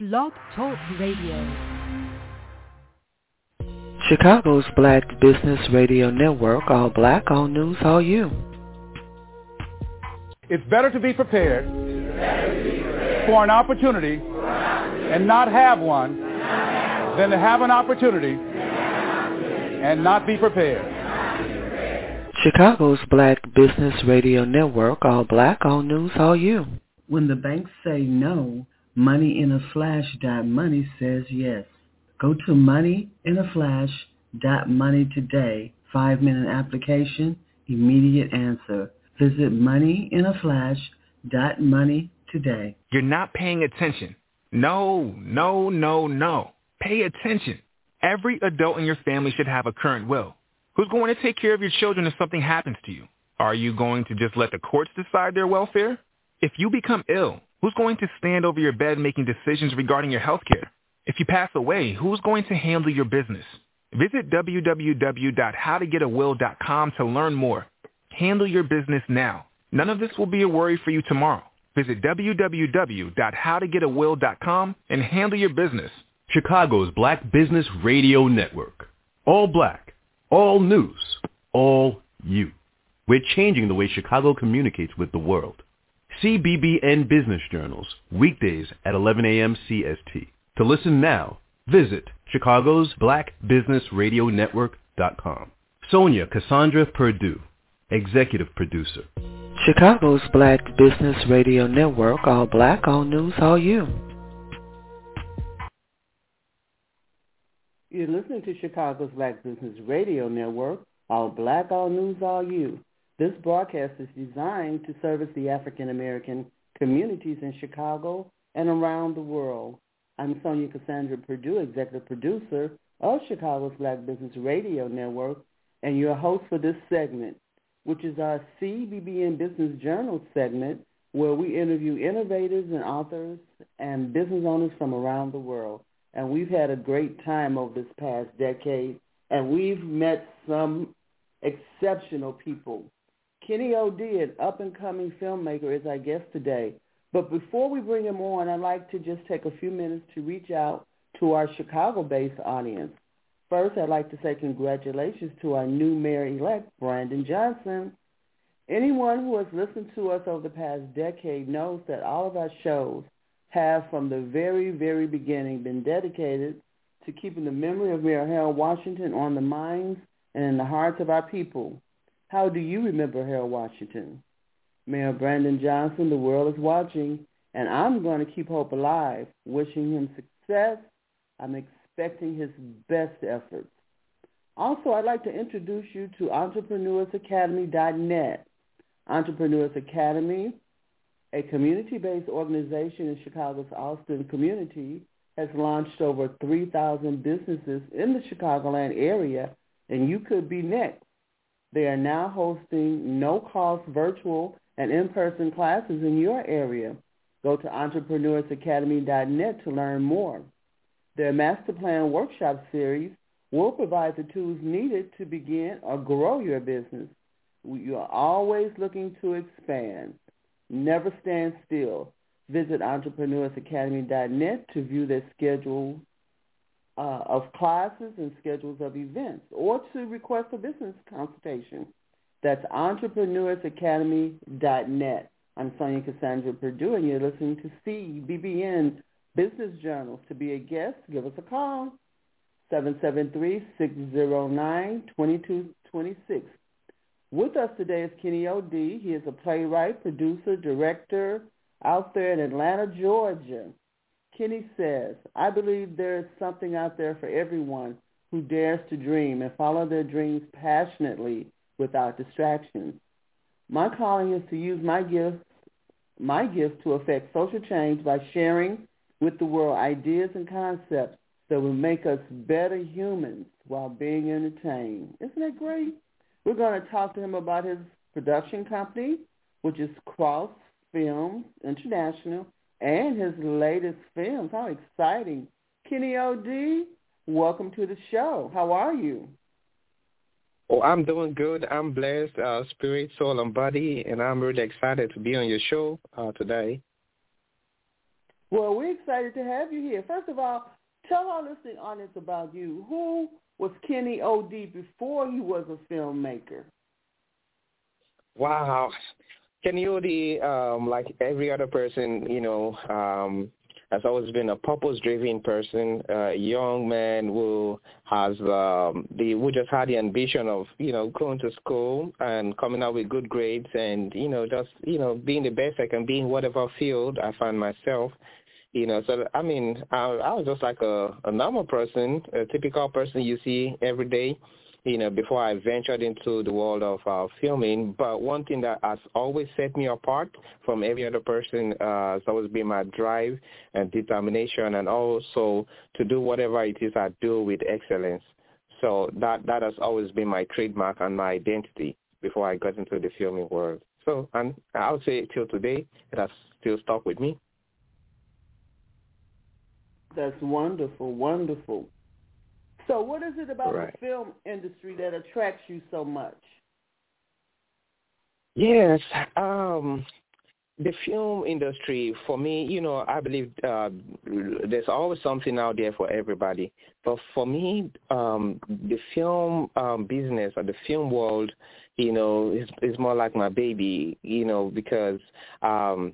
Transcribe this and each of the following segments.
Blog Talk Radio. Chicago's Black Business Radio Network, all black, all news, all you. It's better to be prepared, for an opportunity, and not have one than to have an opportunity and not be prepared. Chicago's Black Business Radio Network, all black, all news, all you. When the banks say no, Money in a Flash dot money says yes. Go to Money in a Flash dot money today. Five minute application, immediate answer. Visit Money in a Flash dot money today. You're not paying attention. No, no, no, no. Pay attention. Every adult in your family should have a current will. Who's going to take care of your children if something happens to you? Are you going to just let the courts decide their welfare? If you become ill, Who's going to stand over your bed making decisions regarding your health care? If you pass away, who's going to handle your business? Visit www.howtogetawill.com to learn more. Handle your business now. None of this will be a worry for you tomorrow. Visit www.howtogetawill.com and handle your business. Chicago's Black Business Radio Network. All black, all news, all you. We're changing the way Chicago communicates with the world. CBBN Business Journals, weekdays at 11 a.m. CST. To listen now, visit Chicago's Black Business Radio Network.com. Sonja Cassandra Perdue, Executive Producer. Chicago's Black Business Radio Network, all black, all news, all you. You're listening to Chicago's Black Business Radio Network, all black, all news, all you. This broadcast is designed to service the African American communities in Chicago and around the world. I'm Sonja Cassandra Perdue, executive producer of Chicago's Black Business Radio Network, and your host for this segment, which is our CBBN Business Journal segment, where we interview innovators and authors and business owners from around the world. And we've had a great time over this past decade, and we've met some exceptional people Kenny O'D, an up-and-coming filmmaker, is our guest today. But before we bring him on, I'd like to just take a few minutes to reach out to our Chicago-based audience. First, I'd like to say congratulations to our new mayor-elect, Brandon Johnson. Anyone who has listened to us over the past decade knows that all of our shows have from the very, very beginning been dedicated to keeping the memory of Mayor Harold Washington on the minds and in the hearts of our people. How do you remember Harold Washington? Mayor Brandon Johnson, the world is watching, and I'm going to keep hope alive, wishing him success. I'm expecting his best efforts. Also, I'd like to introduce you to EntrepreneursAcademy.net. Entrepreneurs Academy, a community-based organization in Chicago's Austin community, has launched over 3,000 businesses in the Chicagoland area, and you could be next. They are now hosting no-cost virtual and in-person classes in your area. Go to entrepreneursacademy.net to learn more. Their Master Plan Workshop Series will provide the tools needed to begin or grow your business. You are always looking to expand. Never stand still. Visit entrepreneursacademy.net to view their schedule uh, of classes and schedules of events or to request a business consultation. That's entrepreneursacademy.net. I'm Sonja Cassandra Perdue, and you're listening to CBBN Business Journals. To be a guest, give us a call, 773-609-2226. With us today is Kenny O'D. He is a playwright, producer, director out there in Atlanta, Georgia. Kenny says, I believe there is something out there for everyone who dares to dream and follow their dreams passionately without distractions. My calling is to use my gifts, my gifts to affect social change by sharing with the world ideas and concepts that will make us better humans while being entertained. Isn't that great? We're going to talk to him about his production company, which is Cross Films International, and his latest films. How exciting. Kenny O.D., welcome to the show. How are you? Oh, I'm doing good. I'm blessed, uh, spirit, soul, and body, and I'm really excited to be on your show uh, today. Well, we're excited to have you here. First of all, tell our listening audience about you. Who was Kenny O.D. before he was a filmmaker? Wow. Kenny O.D., um, like every other person, you know, um, has always been a purpose-driven person, a young man who has um, the who just had the ambition of you know going to school and coming out with good grades and you know just you know being the best I can be in whatever field I find myself. You know, so I mean, I, I was just like a, a normal person, a typical person you see every day you know, before I ventured into the world of uh, filming. But one thing that has always set me apart from every other person uh, has always been my drive and determination and also to do whatever it is I do with excellence. So that, that has always been my trademark and my identity before I got into the filming world. So, and I would say till today, it has still stuck with me. That's wonderful, wonderful. So what is it about right. the film industry that attracts you so much? Yes, um, the film industry for me, you know, I believe uh, there's always something out there for everybody. But for me, um, the film um, business or the film world, you know, is is more like my baby, you know, because um,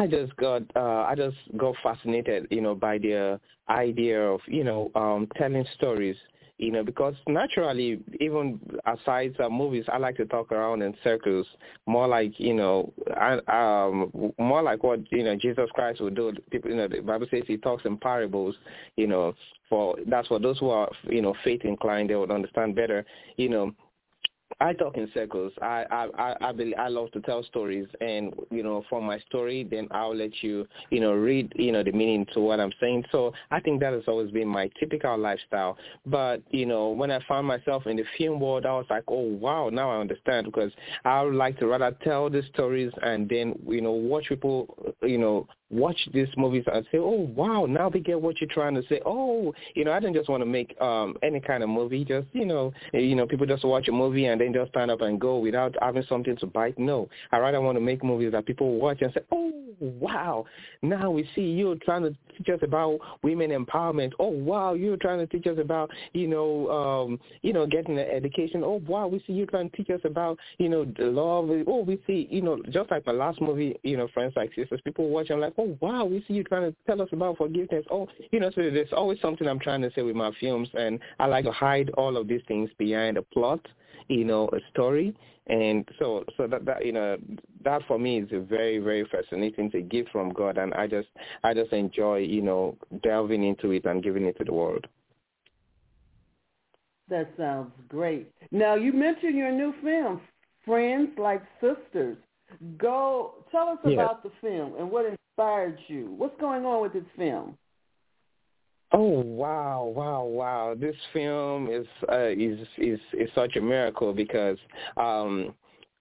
I just got uh, I just got fascinated, you know, by the idea of you know um, telling stories, you know, because naturally, even aside from movies, I like to talk around in circles, more like you know, um, more like what you know Jesus Christ would do. People, you know, the Bible says he talks in parables, you know, for that's for those who are you know faith inclined, they would understand better, you know I talk in circles. I I I I, believe, I love to tell stories, and you know, from my story, then I'll let you you know read you know the meaning to what I'm saying. So I think that has always been my typical lifestyle. But you know, when I found myself in the film world, I was like, oh wow, now I understand because I would like to rather tell the stories and then you know watch people you know watch these movies and say, oh wow, now they get what you're trying to say. Oh, you know, I didn't just want to make um any kind of movie. Just you know, you know, people just watch a movie and then just stand up and go without having something to bite. No, I rather want to make movies that people watch and say, oh wow, now we see you trying to teach us about women empowerment. Oh wow, you're trying to teach us about you know, um, you know, getting an education. Oh wow, we see you trying to teach us about you know the love. Oh, we see you know, just like my last movie, you know, friends like sisters. People watch and like oh wow, we see you trying to tell us about forgiveness. Oh, you know, so there's always something I'm trying to say with my films, and I like to hide all of these things behind a plot, you know, a story, and so so that that you know that for me is a very very fascinating. A gift from God, and I just I just enjoy you know delving into it and giving it to the world. That sounds great. Now you mentioned your new film, Friends Like Sisters. Go tell us Yeah. about the film and what inspired you. What's going on with this film? Oh wow, wow, wow! This film is uh, is is is such a miracle because um,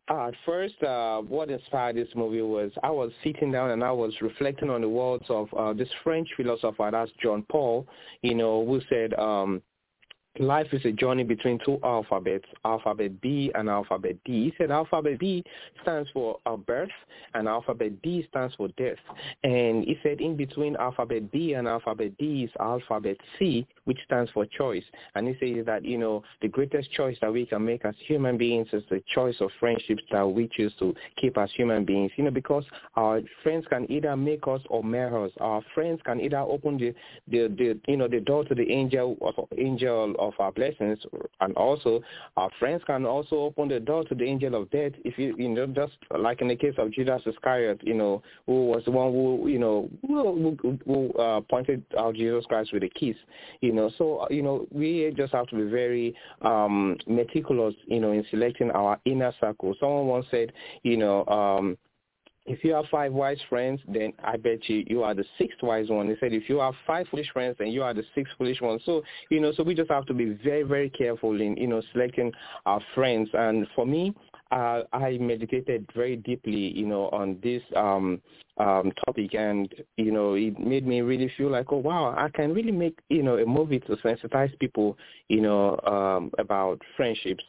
at first, uh, what inspired this movie was I was sitting down and I was reflecting on the words of uh, this French philosopher, that's John Paul, you know, who said. Um, Life is a journey between two alphabets, alphabet B and alphabet D. He said alphabet B stands for birth and alphabet D stands for death. And he said in between alphabet B and alphabet D is alphabet C, which stands for choice. And he says that, you know, the greatest choice that we can make as human beings is the choice of friendships that we choose to keep as human beings. You know, because our friends can either make us or marry us. Our friends can either open the, the, the you know, the door to the angel angel of our blessings, and also our friends can also open the door to the angel of death. If you, you know, just like in the case of Judas Iscariot, you know, who was the one who, you know, who, who, who uh, pointed out Jesus Christ with a kiss, you know. So, you know, we just have to be very um, meticulous, you know, in selecting our inner circle. Someone once said, you know, um, if you have five wise friends, then I bet you you are the sixth wise one. They said if you have five foolish friends, then you are the sixth foolish one. So you know, so we just have to be very very careful in you know selecting our friends. And for me, uh, I meditated very deeply, you know, on this um, um, topic, and you know, it made me really feel like, oh wow, I can really make you know a movie to sensitize people, you know, um, about friendships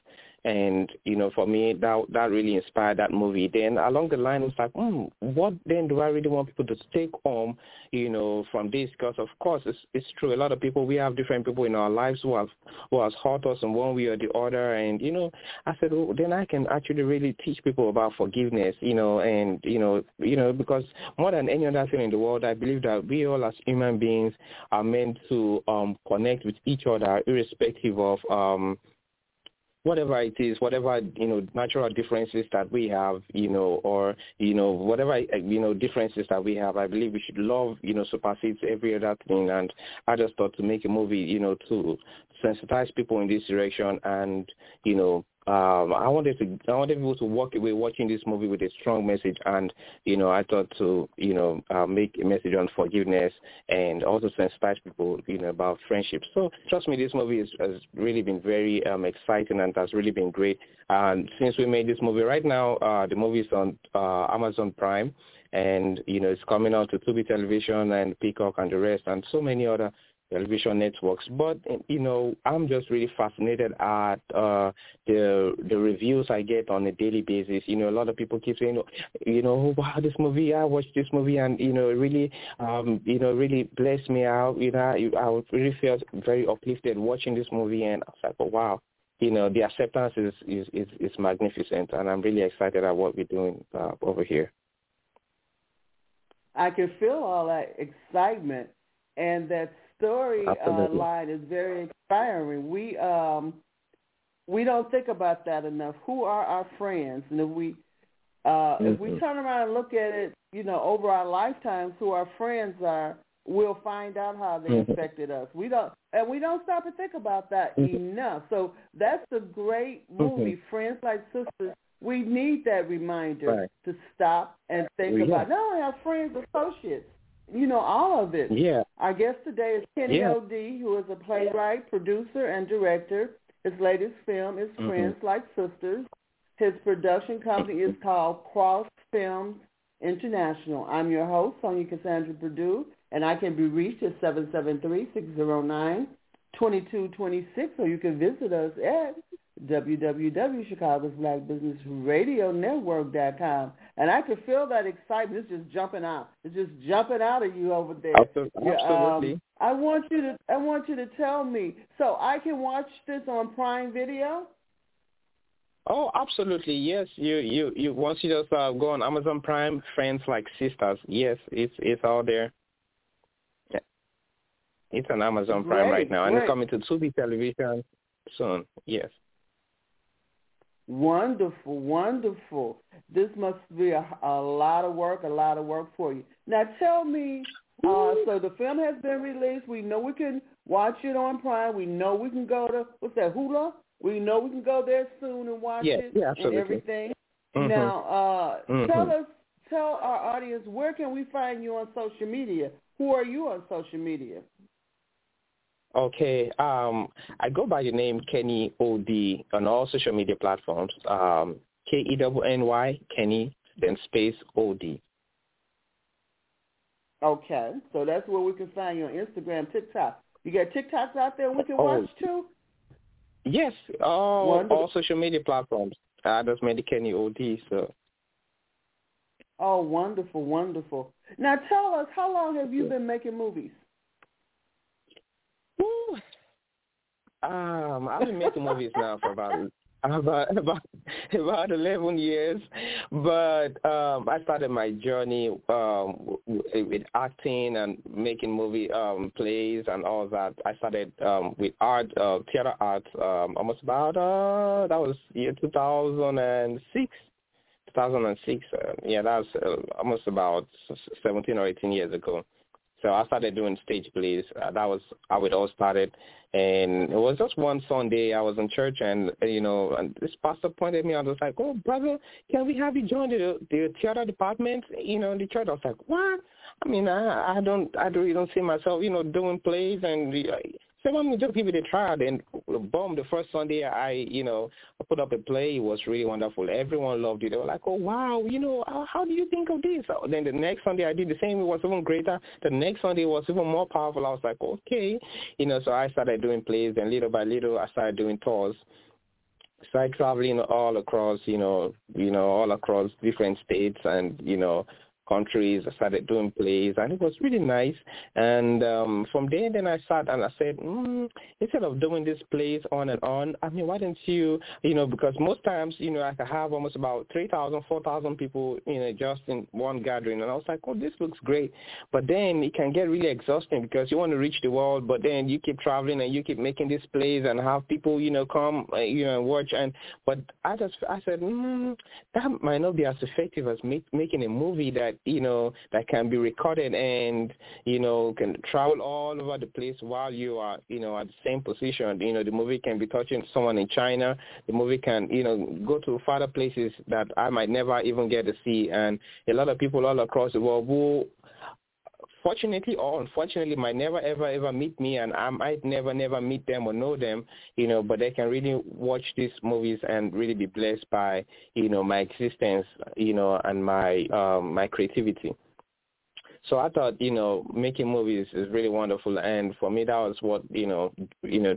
and you know for me that that really inspired that movie. Then along the line it's like hmm, what then do i really want people to take home you know from this? Because of course it's it's true. A lot of people we have different people in our lives who have who has hurt us in one way or the other. And you know i said oh, then i can actually really teach people about forgiveness you know and you know you know because more than any other thing in the world i believe that we all as human beings are meant to um connect with each other irrespective of um whatever it is, whatever you know, natural differences that we have, you know, or you know, whatever uh, you know differences that we have, I believe we should love, you know, supersedes every other thing. And I just thought to make a movie, you know, to sensitize people in this direction and you know um, I wanted to I wanted people to walk away watching this movie with a strong message, and you know I thought to you know uh, make a message on forgiveness and also to inspire people you know about friendship. So trust me, this movie is, has really been very um, exciting and has really been great. And since we made this movie, right now uh, the movie is on uh, Amazon Prime, and you know it's coming out to Tubi Television and Peacock and the rest, and so many other television networks. But you know, I'm just really fascinated at uh, the the reviews I get on a daily basis. You know, a lot of people keep saying, you know, wow, this movie, I watched this movie, and you know, really, um, you know, really blessed me out. You know, I, I really felt very uplifted watching this movie, and I was like, oh, wow. You know, the acceptance is, is, is, is magnificent, and I'm really excited at what we're doing uh, over here. I can feel all that excitement and that story uh, line is very inspiring. We um we don't think about that enough. Who are our friends? And if we uh mm-hmm. if we mm-hmm. turn around and look at it, you know, over our lifetimes, who our friends are, we'll find out how they mm-hmm. affected us. We don't and we don't stop and think about that mm-hmm. enough. So that's a great movie, mm-hmm. Friends Like Sisters. We need that reminder right. to stop and think well, about. Yeah. Not only our friends, associates you know, all of it. Yeah. Our guest today is Kenny yeah. O.D., who is a playwright, producer, and director. His latest film is mm-hmm. Friends Like Sisters. His production company is called Cross Films International. I'm your host, Sonja Cassandra Perdue, and I can be reached at 773-609-2226, or you can visit us at www.chicagosblackbusinessradionetwork.com. And I can feel that excitement. It's just jumping out. It's just jumping out of you over there. Absolutely. Um, I want you to I want you to tell me. So I can watch this on Prime Video? Oh, absolutely. Yes. You you you once you just uh, go on Amazon Prime, Friends Like Sisters. Yes, it's it's all there. Yeah. It's on Amazon Prime great, right now, great. and it's coming to Tubi Television soon. Yes. Wonderful, wonderful. This must be a, a lot of work, a lot of work for you. Now tell me, uh, so the film has been released. We know we can watch it on Prime. We know we can go to, what's that, Hulu? We know we can go there soon and watch yes, it yeah, and everything. Mm-hmm. Now, uh, mm-hmm. tell us, tell our audience, where can we find you on social media? Who are you on social media? Okay. Um, I go by the name Kenny OD on all social media platforms. Um, K E W N Y Kenny then space OD. Okay, so that's where we can find you on Instagram, TikTok. You got TikToks out there we can oh. watch too. Yes, all all social media platforms. I just made the Kenny OD. So. Oh, wonderful, wonderful. Now tell us, how long have you been making movies? Um, I've been making movies now for about about about about eleven years, but um, I started my journey um, with acting and making movie um, plays and all that. I started um, with art, uh, theater art, um, almost about uh, that was year two thousand and six. 2006, uh, yeah, that was uh, almost about 17 or 18 years ago. So I started doing stage plays. Uh, that was how it all started. And it was just one Sunday I was in church and, you know, and this pastor pointed me out. I was like, oh, brother, can we have you join the, the theater department, you know, in the church? I was like, what? I mean, I, I don't, I really don't see myself, you know, doing plays and so I'm just give it a try. Then boom, the first Sunday I, you know, I put up a play. It was really wonderful. Everyone loved it. They were like, oh wow, you know, how, how do you think of this? So then the next Sunday I did the same. It was even greater. The next Sunday was even more powerful. I was like, okay, you know. So I started doing plays, and little by little I started doing tours started traveling all across, you know, you know, all across different states and, you know, countries. I started doing plays, and it was really nice. And um, from there, then I sat and I said, mm, instead of doing these plays on and on, I mean, why don't you, you know, because most times, you know, I could have almost about 3,000, 4,000 people, you know, just in one gathering. And I was like, oh, this looks great. But then it can get really exhausting because you want to reach the world, but then you keep traveling and you keep making these plays and have people, you know, come, uh, you know, watch. And but I just, I said, mm, that might not be as effective as make, making a movie that you know, that can be recorded and, you know, can travel all over the place while you are, you know, at the same position. You know, the movie can be touching someone in China. The movie can, you know, go to farther places that I might never even get to see. And a lot of people all across the world who fortunately or unfortunately might never ever ever meet me and I might never never meet them or know them, you know, but they can really watch these movies and really be blessed by, you know, my existence, you know, and my um my creativity. So I thought, you know, making movies is really wonderful, and for me, that was what you know, you know,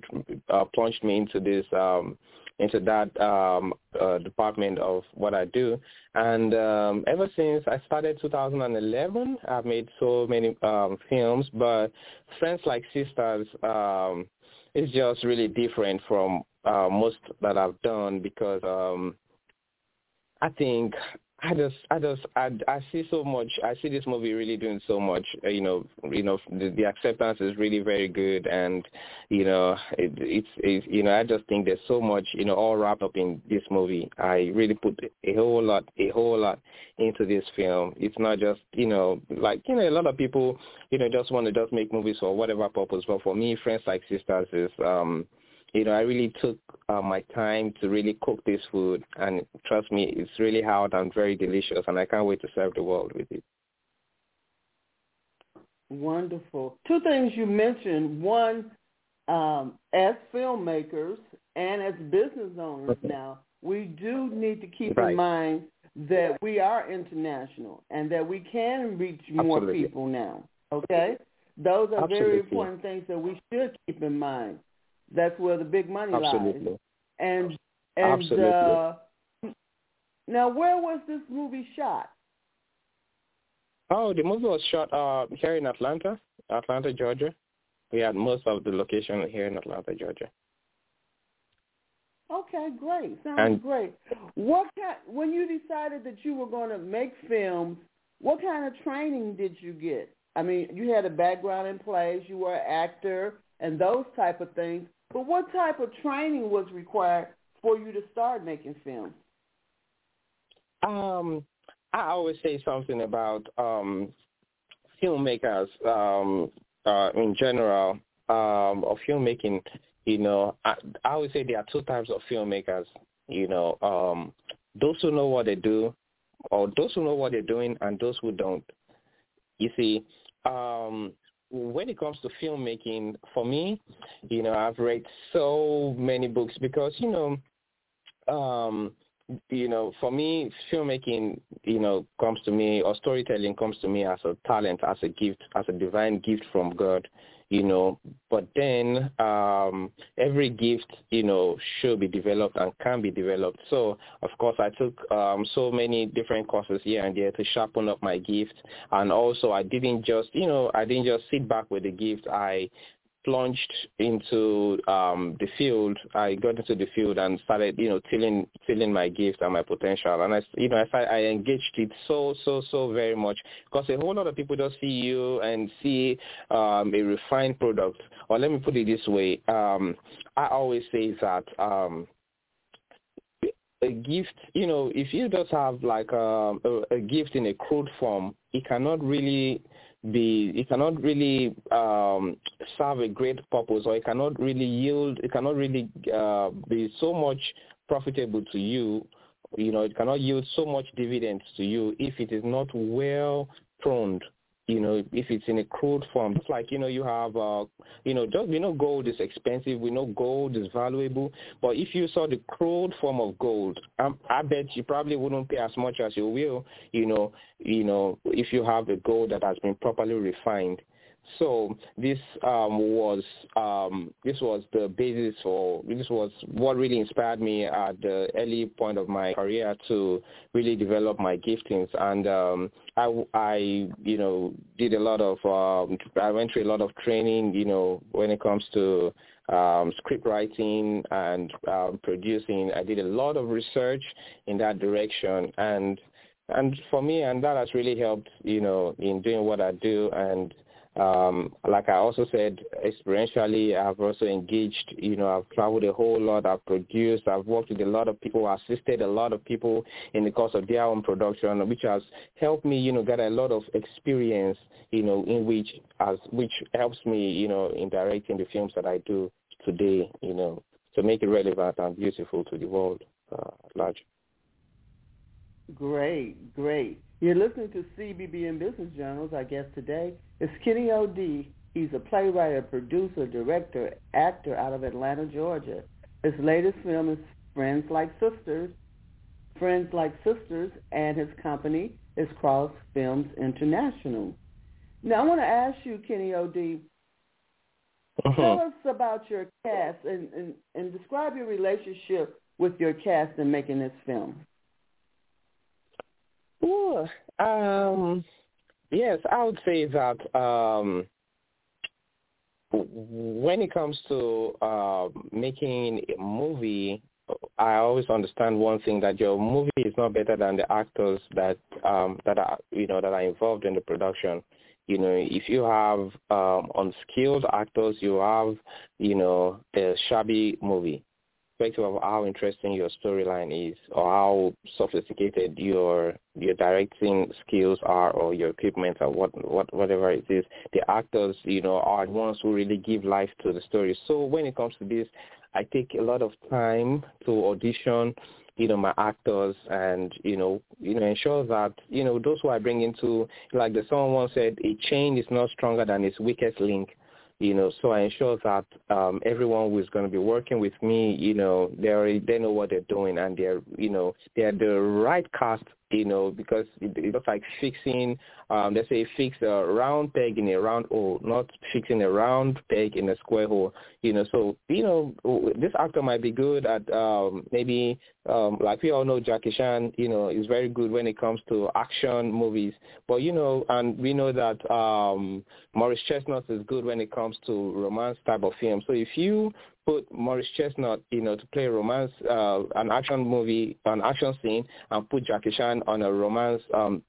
uh, plunged me into this um, into that um, uh, department of what I do. And um, ever since I started 2011, I've made so many um, films, but Friends Like Sisters um, is just really different from uh, most that I've done because um, I think I just, I just, I, I see so much. I see this movie really doing so much. Uh, you know, you know, the, the acceptance is really very good, and you know, it, it's, it's, you know, I just think there's so much, you know, all wrapped up in this movie. I really put a whole lot, a whole lot into this film. It's not just, you know, like you know, a lot of people, you know, just want to just make movies for whatever purpose. But for me, Friends Like Sisters is. um you know, I really took uh, my time to really cook this food, and trust me, it's really hard and very delicious, and I can't wait to serve the world with it. Wonderful. Two things you mentioned. One, um, as filmmakers and as business owners now, we do need to keep right. in mind that we are international and that we can reach more Absolutely. people now. Okay? Those are Absolutely. very important things that we should keep in mind. That's where the big money Absolutely. lies. And and Absolutely. Uh, now, where was this movie shot? Oh, the movie was shot uh, here in Atlanta, Atlanta, Georgia. We had most of the location here in Atlanta, Georgia. Okay, great. Sounds and, great. What kind, when you decided that you were going to make films, what kind of training did you get? I mean, you had a background in plays, you were an actor, and those type of things. But what type of training was required for you to start making films? Um, I always say something about um, filmmakers um, uh, in general um, of filmmaking. You know, I, I always say there are two types of filmmakers. You know, um, those who know what they do, or those who know what they're doing, and those who don't. You see, um, when it comes to filmmaking, for me, you know, I've read so many books because, you know, um, you know, for me, filmmaking, you know, comes to me, or storytelling comes to me as a talent, as a gift, as a divine gift from God you know, but then um, every gift, you know, should be developed and can be developed. So, of course, I took um, so many different courses here and there to sharpen up my gift. And also, I didn't just, you know, I didn't just sit back with the gift. I plunged into um, the field. I got into the field and started, you know, tilling tilling my gifts and my potential. And I, you know, I, I engaged it so so so very much because a whole lot of people just see you and see um, a refined product. Or let me put it this way: um, I always say that. Um, a gift, you know, if you just have like a, a, a gift in a crude form, it cannot really be it cannot really um, serve a great purpose or it cannot really yield it cannot really uh, be so much profitable to you you know it cannot yield so much dividends to you if it is not well pruned you know, if it's in a crude form. It's like, you know, you have, uh, you know, just, you know, gold is expensive. We know gold is valuable. But if you saw the crude form of gold, um, I bet you probably wouldn't pay as much as you will, you know, you know, if you have the gold that has been properly refined. So this um, was um, this was the basis for this was what really inspired me at the early point of my career to really develop my giftings. And um, I, I you know did a lot of um, I went through a lot of training you know when it comes to um, script writing and um, producing. I did a lot of research in that direction. And and for me and that has really helped you know in doing what I do. And um, like I also said, experientially, I've also engaged, you know, I've traveled a whole lot, I've produced, I've worked with a lot of people, assisted a lot of people in the course of their own production, which has helped me, you know, get a lot of experience, you know, in which, as, which helps me, you know, in directing the films that I do today, you know, to make it relevant and beautiful to the world uh, at large. Great, great. You're listening to CBBN Business Journals. Our guest today is Kenny O.D. He's a playwright, producer, director, actor out of Atlanta, Georgia. His latest film is Friends Like Sisters, Friends Like Sisters, and his company is Cross Films International. Now, I want to ask you, Kenny O.D., uh-huh. tell us about your cast and, and, and describe your relationship with your cast in making this film. Ooh, um, yes, I would say that um, when it comes to uh, making a movie, I always understand one thing that your movie is not better than the actors that um, that are you know that are involved in the production. You know, if you have um, unskilled actors, you have you know a shabby movie perspective of how interesting your storyline is or how sophisticated your your directing skills are or your equipment or what, what whatever it is, the actors, you know, are the ones who really give life to the story. So when it comes to this, I take a lot of time to audition you know my actors and you know you know ensure that you know those who I bring into like the someone once said a chain is not stronger than its weakest link you know, so I ensure that um, everyone who is going to be working with me, you know, they already, they know what they're doing and they're, you know, they're the right cast you know, because it, it's just like fixing, um, let's say fix a round peg in a round hole, not fixing a round peg in a square hole, you know. So, you know, this actor might be good at um, maybe, um, like we all know Jackie Chan, you know, is very good when it comes to action movies. But, you know, and we know that um, Morris Chestnut is good when it comes to romance type of film. So if you put Morris Chestnut, you know, to play romance, uh, an action movie, an action scene, and put Jackie Chan on a romance um,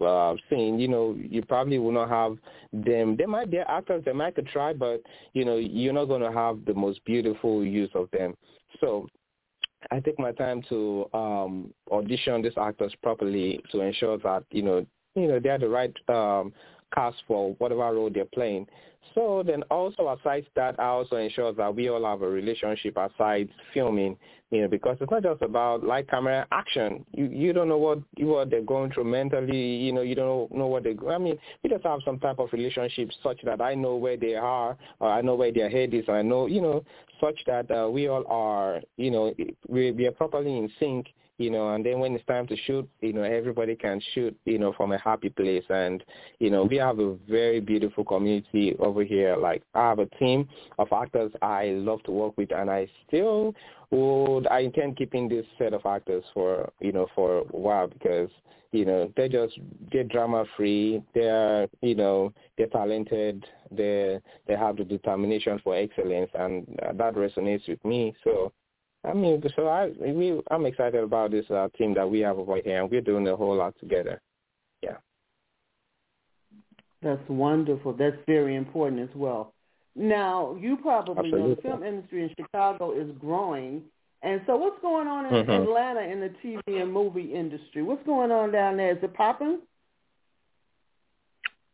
uh, scene, you know, you probably will not have them. They might be actors, they might could try, but you know, you're not going to have the most beautiful use of them. So I take my time to um, audition these actors properly to ensure that you know, you know, they're the right um, cast for whatever role they're playing. So then also aside that, I also ensure that we all have a relationship aside filming, you know, because it's not just about light camera action. You you don't know what what they're going through mentally, you know, you don't know what they I mean, we just have some type of relationship such that I know where they are, or I know where their head is, and I know, you know, such that uh, we all are, you know, we, we are properly in sync you know, and then when it's time to shoot, you know, everybody can shoot, you know, from a happy place. And, you know, we have a very beautiful community over here. Like I have a team of actors I love to work with and I still would, I intend keeping this set of actors for, you know, for a while because, you know, they just get drama free. They're, you know, they're talented. They they have the determination for excellence, and that resonates with me. So I mean, so I we I'm excited about this uh, team that we have over here, and we're doing a whole lot together. Yeah. That's wonderful. That's very important as well. Now, you probably Absolutely. know the film industry in Chicago is growing. And so what's going on in mm-hmm. Atlanta in the TV and movie industry? What's going on down there? Is it popping?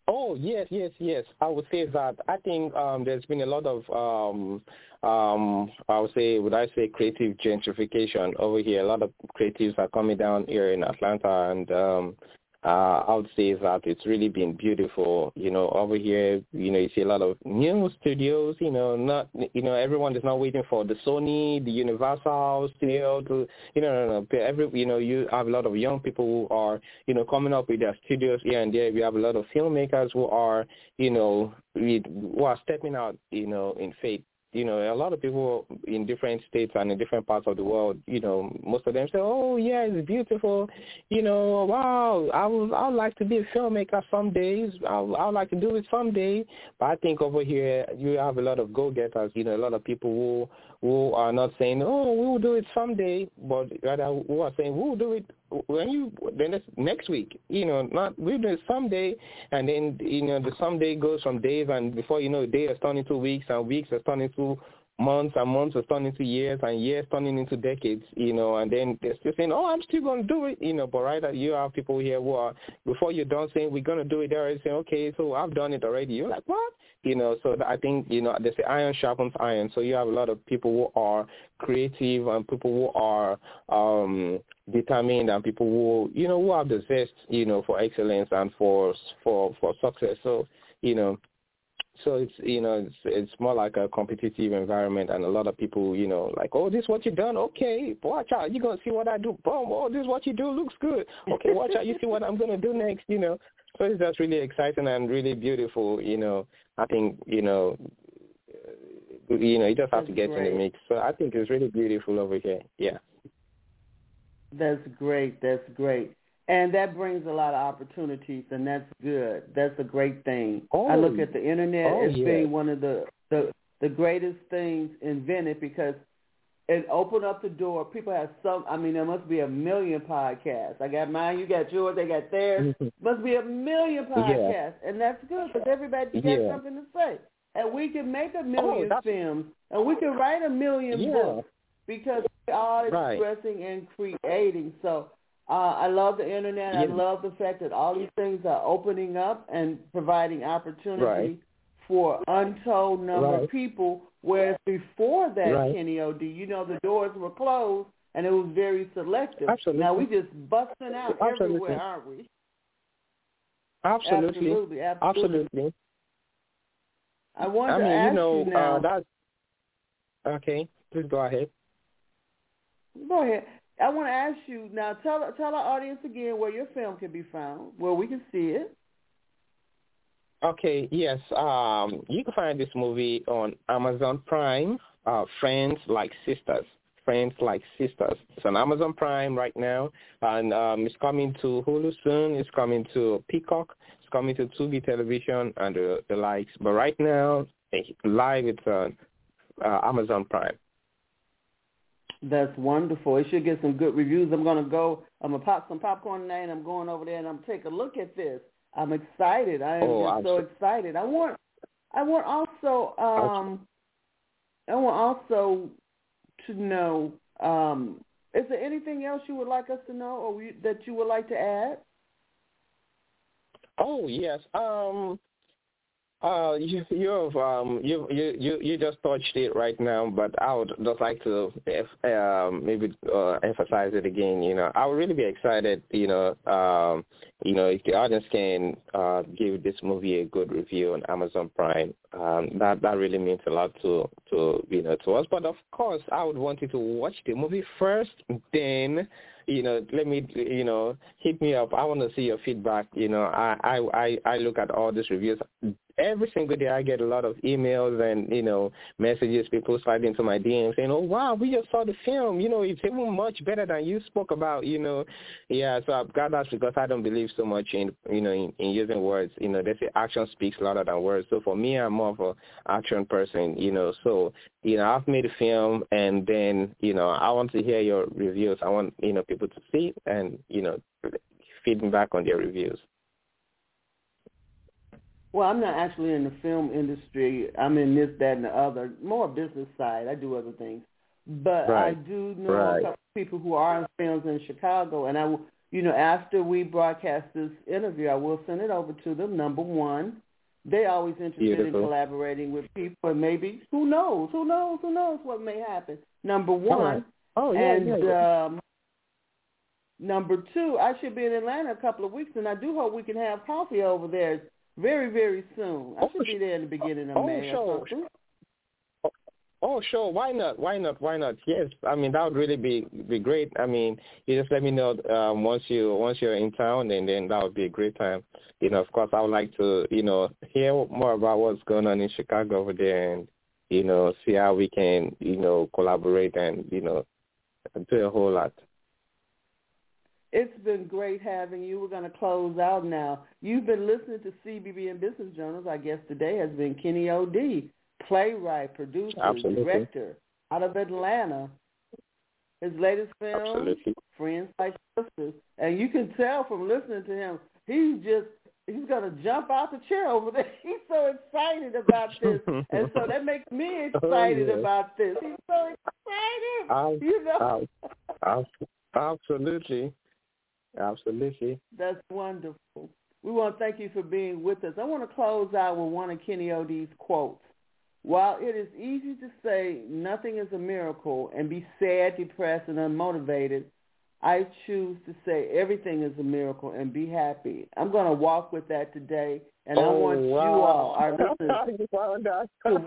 Oh yes, yes, yes. I would say that I think um, there's been a lot of um, um, I would say, would I say, creative gentrification over here. A lot of creatives are coming down here in Atlanta, and um, uh, I would say that it's really been beautiful. You know, over here, you know, you see a lot of new studios. You know, not you know everyone is not waiting for the Sony, the Universal studio to you know, no, no. Every you know, you have a lot of young people who are you know coming up with their studios here and there. We have a lot of filmmakers who are you know who are stepping out you know in faith you know, a lot of people in different states and in different parts of the world, you know, most of them say, "Oh, yeah, it's beautiful." You know, wow, I would I would like to be a filmmaker some days. I would, I would like to do it someday. But I think over here you have a lot of go-getters. You know, a lot of people who who are not saying, "Oh, we will do it someday," but rather who are saying, "We will do it when you then it's next week." You know, not we'll do it someday, and then you know the someday goes from days, and before you know, day has turned into weeks, and weeks has turned into months and months has turning into years and years turning into decades, you know, and then they're still saying, oh, I'm still going to do it, you know, but right, you have people here who are, before you're done saying we're going to do it, they're already saying, okay, so I've done it already. You're like, what? You know, so I think, you know, they say iron sharpens iron. So you have a lot of people who are creative and people who are um, determined and people who, you know, who have the zest, you know, for excellence and for, for, for success. So, you know, so it's you know it's it's more like a competitive environment and a lot of people you know like oh this is what you done? Okay watch out. You're gonna see what I do. Boom. Oh this is what you do. Looks good. Okay watch out. You see what I'm gonna do next you know. So it's just really exciting and really beautiful you know. I think you know you know you just have That's to get great. in the mix. So I think it's really beautiful over here. Yeah. That's great. That's great. And that brings a lot of opportunities, and that's good. That's a great thing. Oh, I look at the internet oh, as yeah. being one of the, the the greatest things invented because it opened up the door. People have some. I mean, there must be a million podcasts. I got mine. You got yours. They got theirs. Mm-hmm. must be a million podcasts, and that's good because everybody got Yeah. something to say. And we can make a oh, million that's- films, and we can write a million Yeah. books because we are Right. expressing and creating. So uh, I love the internet. I love the fact that all these things are opening up and providing opportunity Right. for untold number Right. of people. Whereas before that, Right. Kenny O.D., you know, the doors were closed and it was very selective. Absolutely. Now we just busting out Absolutely. everywhere, aren't we? absolutely Absolutely, absolutely. absolutely I want I mean to ask you know you now. uh, that's okay please go ahead Go ahead. I want to ask you now. Tell tell our audience again where your film can be found, where we can see it. Okay, yes. Um, you can find this movie on Amazon Prime, uh, Friends Like Sisters. Friends Like Sisters. It's on Amazon Prime right now, and um, it's coming to Hulu soon. It's coming to Peacock. It's coming to Tubi Television and the, the likes. But right now, eh, live it's on uh, Amazon Prime. That's wonderful. It should get some good reviews. I'm gonna go. I'm gonna pop some popcorn tonight, and I'm going over there and I'm take a look at this. I'm excited. I am Oh, just so absolutely. excited. I want. I want also. Um, I want also to know. Um, is there anything else you would like us to know, or you, that you would like to add? Oh yes. Um uh you you've um you you you just touched it right now, but I would just like to um maybe uh emphasize it again, you know. I would really be excited, you know, um you know, if the audience can uh give this movie a good review on Amazon Prime. Um that that really means a lot to to you know to us. But of course I would want you to watch the movie first, then you know, let me, you know, hit me up. I want to see your feedback. You know, I, I, I look at all these reviews every single day. I get a lot of emails and you know messages. People slide into my DMs saying, "Oh wow, we just saw the film. You know, it's even much better than you spoke about." You know, yeah. So I've got that because I don't believe so much in you know in, in using words. You know, they say action speaks louder than words. So for me, I'm more of a action person. You know, so you know, I've made a film and then, you know, I want to hear your reviews. I want, you know, people to see and, you know, feeding back on their reviews. Well, I'm not actually in the film industry. I'm in this, that, and the other. More business side. I do other things, but I do know Right. a couple of people who are in films in Chicago, and I, you know, after we broadcast this interview, I will send it over to them. Number one, they always interested Beautiful. in collaborating with people, and maybe who knows, who knows, who knows what may happen. Number one, oh yeah, and yeah, yeah. um, number two, I should be in Atlanta a couple of weeks, and I do hope we can have coffee over there very, very soon. I Oh, should be there in the beginning of oh, May sure. or something. Oh, sure. Why not? Why not? Why not? Yes. I mean, that would really be be great. I mean, you just let me know um, once you once you're in town, and then that would be a great time. You know, of course, I would like to you know hear more about what's going on in Chicago over there, and you know see how we can you know collaborate and you know do a whole lot. It's been great having you. We're going to close out now. You've been listening to CBBN Business Journals. Our guest today has been Kenny O.D., playwright, producer, Absolutely. director out of Atlanta. His latest film, Absolutely. Friends Like Sisters. And you can tell from listening to him, he's just, he's going to jump out the chair over there. He's so excited about this. and so that makes me excited Oh, yeah. about this. He's so excited. Um, you know? um, absolutely. Absolutely. That's wonderful. We want to thank you for being with us. I want to close out with one of Kenny O.D.'s quotes. While it is easy to say nothing is a miracle and be sad, depressed, and unmotivated, I choose to say everything is a miracle and be happy. I'm going to walk with that today, and I Oh, want you wow. all, our listeners, You.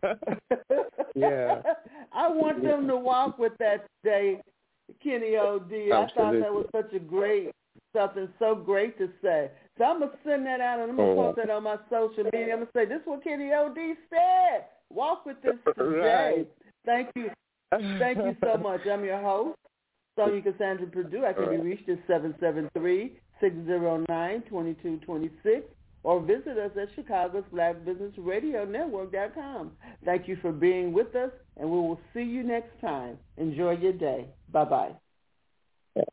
Yeah. I want them to walk with that today, Kenny O.D. I thought that was such a great, something so great to say. So I'm going to send that out and I'm going to post that on my social media. I'm going to say, this is what Kenny O.D. said. Walk with this today. Right. Thank you. Thank you so much. I'm your host, Sonja Cassandra Perdue. I can be reached at 773-609-2226 or visit us at Chicago's Black Business Radio Network.com. Thank you for being with us, and we will see you next time. Enjoy your day. Bye-bye. Bye.